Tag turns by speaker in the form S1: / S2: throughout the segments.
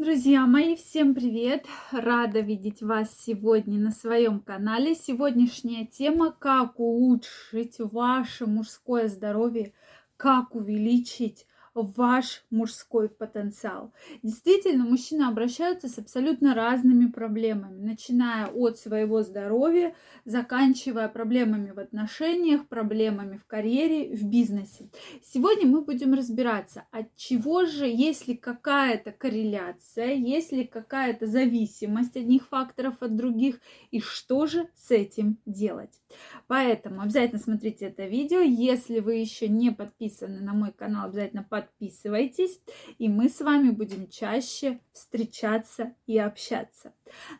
S1: Друзья мои, всем привет! Рада видеть вас сегодня на своем канале. Сегодняшняя тема – как улучшить ваше мужское здоровье, как увеличить ваш мужской потенциал. Действительно, мужчины обращаются с абсолютно разными проблемами, начиная от своего здоровья, заканчивая проблемами в отношениях, проблемами в карьере, в бизнесе. Сегодня мы будем разбираться, от чего же, есть ли какая-то корреляция, есть ли какая-то зависимость одних факторов от других, и что же с этим делать. Поэтому обязательно смотрите это видео. Если вы еще не подписаны на мой канал, обязательно подписывайтесь и мы с вами будем чаще встречаться и общаться.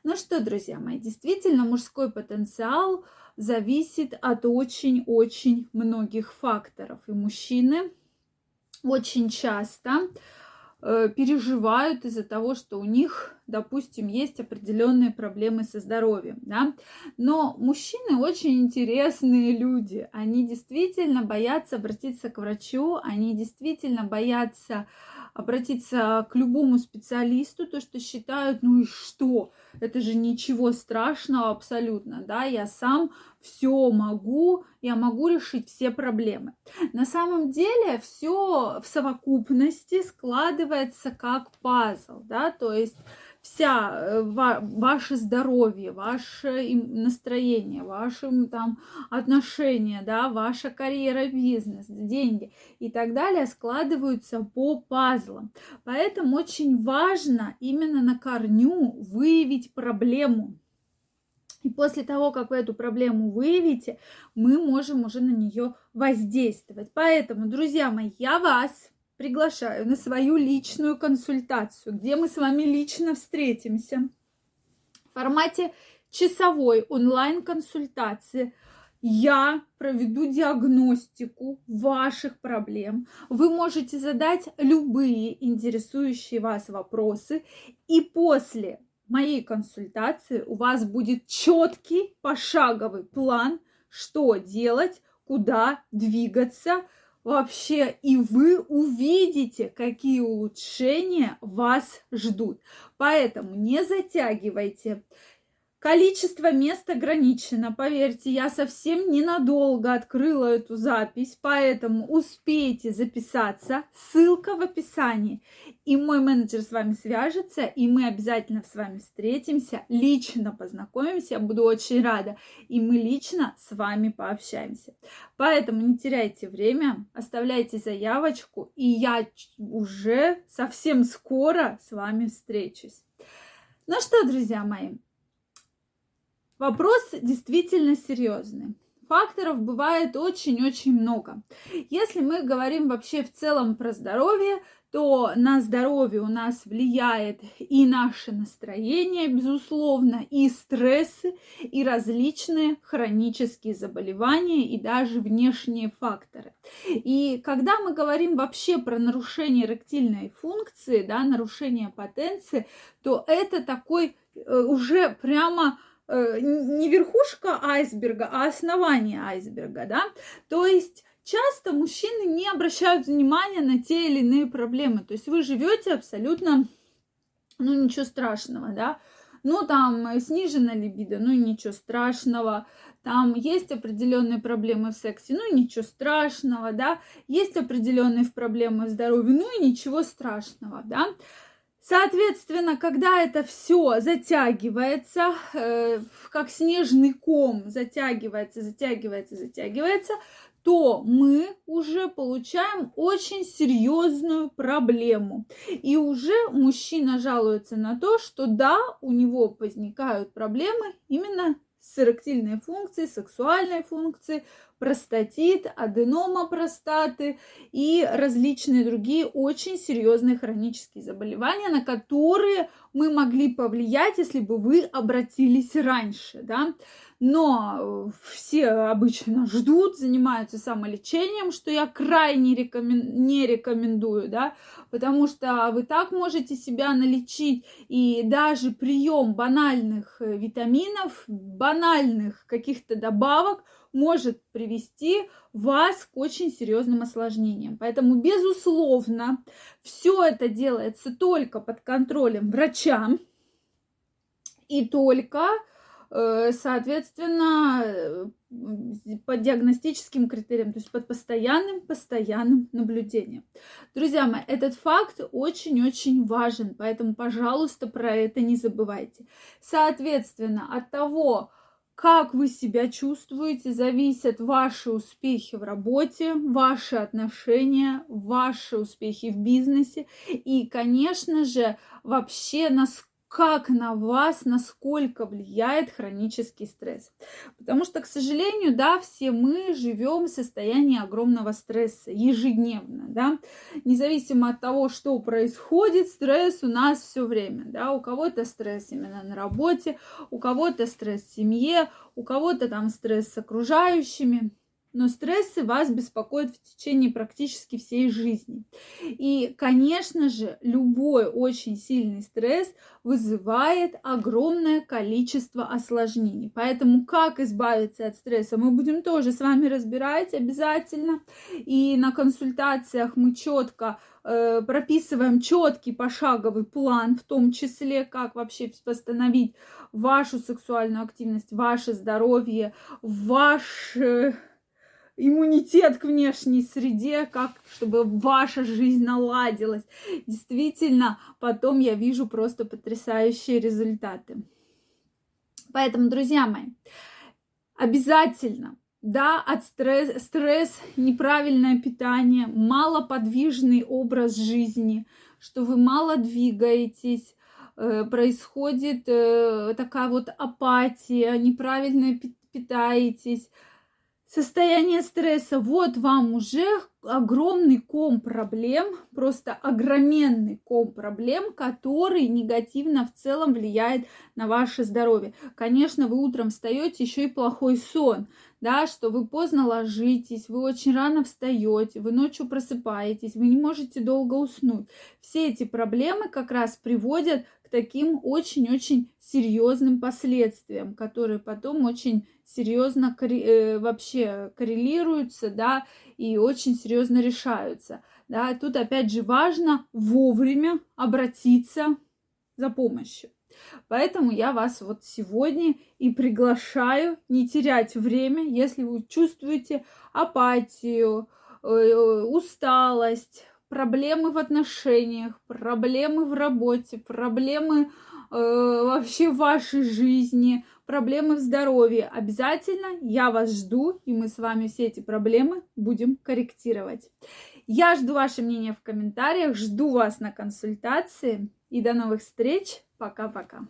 S1: Ну что, друзья мои, действительно, мужской потенциал зависит от очень-очень многих факторов. И мужчины очень часто переживают из-за того, что у них, допустим, есть определенные проблемы со здоровьем, да. Но мужчины очень интересные люди. Они действительно боятся обратиться к врачу, они действительно боятся обратиться к любому специалисту, то, что считают, ну и что, это же ничего страшного абсолютно, да, я сам все могу, я могу решить все проблемы. На самом деле все в совокупности складывается как пазл, да, то есть вся э, ваше здоровье, ваше настроение, ваши там отношения, да, ваша карьера, бизнес, деньги и так далее складываются по пазлам. Поэтому очень важно именно на корню выявить проблему. И после того, как вы эту проблему выявите, мы можем уже на нее воздействовать. Поэтому, друзья мои, я вас приглашаю на свою личную консультацию, где мы с вами лично встретимся в формате часовой онлайн-консультации. Я проведу диагностику ваших проблем. Вы можете задать любые интересующие вас вопросы. И после моей консультации у вас будет четкий пошаговый план, что делать, куда двигаться – вообще, и вы увидите, какие улучшения вас ждут. Поэтому не затягивайте. Количество мест ограничено, поверьте, я совсем ненадолго открыла эту запись, поэтому успейте записаться, ссылка в описании. И мой менеджер с вами свяжется, и мы обязательно с вами встретимся, лично познакомимся, я буду очень рада, и мы лично с вами пообщаемся. Поэтому не теряйте время, оставляйте заявочку, и я уже совсем скоро с вами встречусь. Ну что, друзья мои, Вопрос действительно серьезный. Факторов бывает очень-очень много. Если мы говорим вообще в целом про здоровье, то на здоровье у нас влияет и наше настроение, безусловно, и стрессы, и различные хронические заболевания, и даже внешние факторы. И когда мы говорим вообще про нарушение эректильной функции, да, нарушение потенции, то это такой э, уже прямо не верхушка айсберга, а основание айсберга, да, то есть часто мужчины не обращают внимания на те или иные проблемы, то есть вы живете абсолютно, ну ничего страшного, да, ну там снижена либидо, ну ничего страшного, там есть определенные проблемы в сексе, ну ничего страшного, да, есть определенные проблемы в здоровье, ну и ничего страшного, да, Соответственно, когда это все затягивается, э, как снежный ком затягивается, затягивается, затягивается, то мы уже получаем очень серьезную проблему. И уже мужчина жалуется на то, что да, у него возникают проблемы именно с эректильной функцией, сексуальной функцией, простатит, аденома простаты и различные другие очень серьезные хронические заболевания, на которые мы могли повлиять, если бы вы обратились раньше, да. Но э, все обычно ждут, занимаются самолечением, что я крайне рекомен... не рекомендую, да, потому что вы так можете себя налечить, и даже прием банальных э, витаминов, банальных каких-то добавок – может привести вас к очень серьезным осложнениям. Поэтому, безусловно, все это делается только под контролем врача и только Э, соответственно, э, по диагностическим критериям, то есть под постоянным, постоянным наблюдением. Друзья мои, этот факт очень-очень важен, поэтому, пожалуйста, про это не забывайте. Соответственно, от того, как вы себя чувствуете, зависят ваши успехи в работе, ваши отношения, ваши успехи в бизнесе. И, конечно же, вообще насколько как на вас, насколько влияет хронический стресс. Потому что, к сожалению, да, все мы живем в состоянии огромного стресса ежедневно, да, независимо от того, что происходит, стресс у нас все время, да, у кого-то стресс именно на работе, у кого-то стресс в семье, у кого-то там стресс с окружающими, но стрессы вас беспокоят в течение практически всей жизни. И, конечно же, любой очень сильный стресс вызывает огромное количество осложнений. Поэтому как избавиться от стресса, мы будем тоже с вами разбирать обязательно. И на консультациях мы четко э, прописываем четкий пошаговый план, в том числе, как вообще восстановить вашу сексуальную активность, ваше здоровье, ваш иммунитет к внешней среде, как чтобы ваша жизнь наладилась. Действительно, потом я вижу просто потрясающие результаты. Поэтому, друзья мои, обязательно да, от стресс, стресс, неправильное питание, малоподвижный образ жизни, что вы мало двигаетесь, э, происходит э, такая вот апатия, неправильно питаетесь, Состояние стресса, вот вам уже огромный ком проблем, просто огроменный ком проблем, который негативно в целом влияет на ваше здоровье. Конечно, вы утром встаете, еще и плохой сон, да, что вы поздно ложитесь, вы очень рано встаете, вы ночью просыпаетесь, вы не можете долго уснуть. Все эти проблемы как раз приводят таким очень-очень серьезным последствиям, которые потом очень серьезно э, вообще коррелируются, да, и очень серьезно решаются. Да. Тут опять же важно вовремя обратиться за помощью. Поэтому я вас вот сегодня и приглашаю не терять время, если вы чувствуете апатию, э, усталость, проблемы в отношениях, проблемы в работе, проблемы э, вообще в вашей жизни, проблемы в здоровье, обязательно я вас жду, и мы с вами все эти проблемы будем корректировать. Я жду ваше мнение в комментариях, жду вас на консультации и до новых встреч. Пока-пока.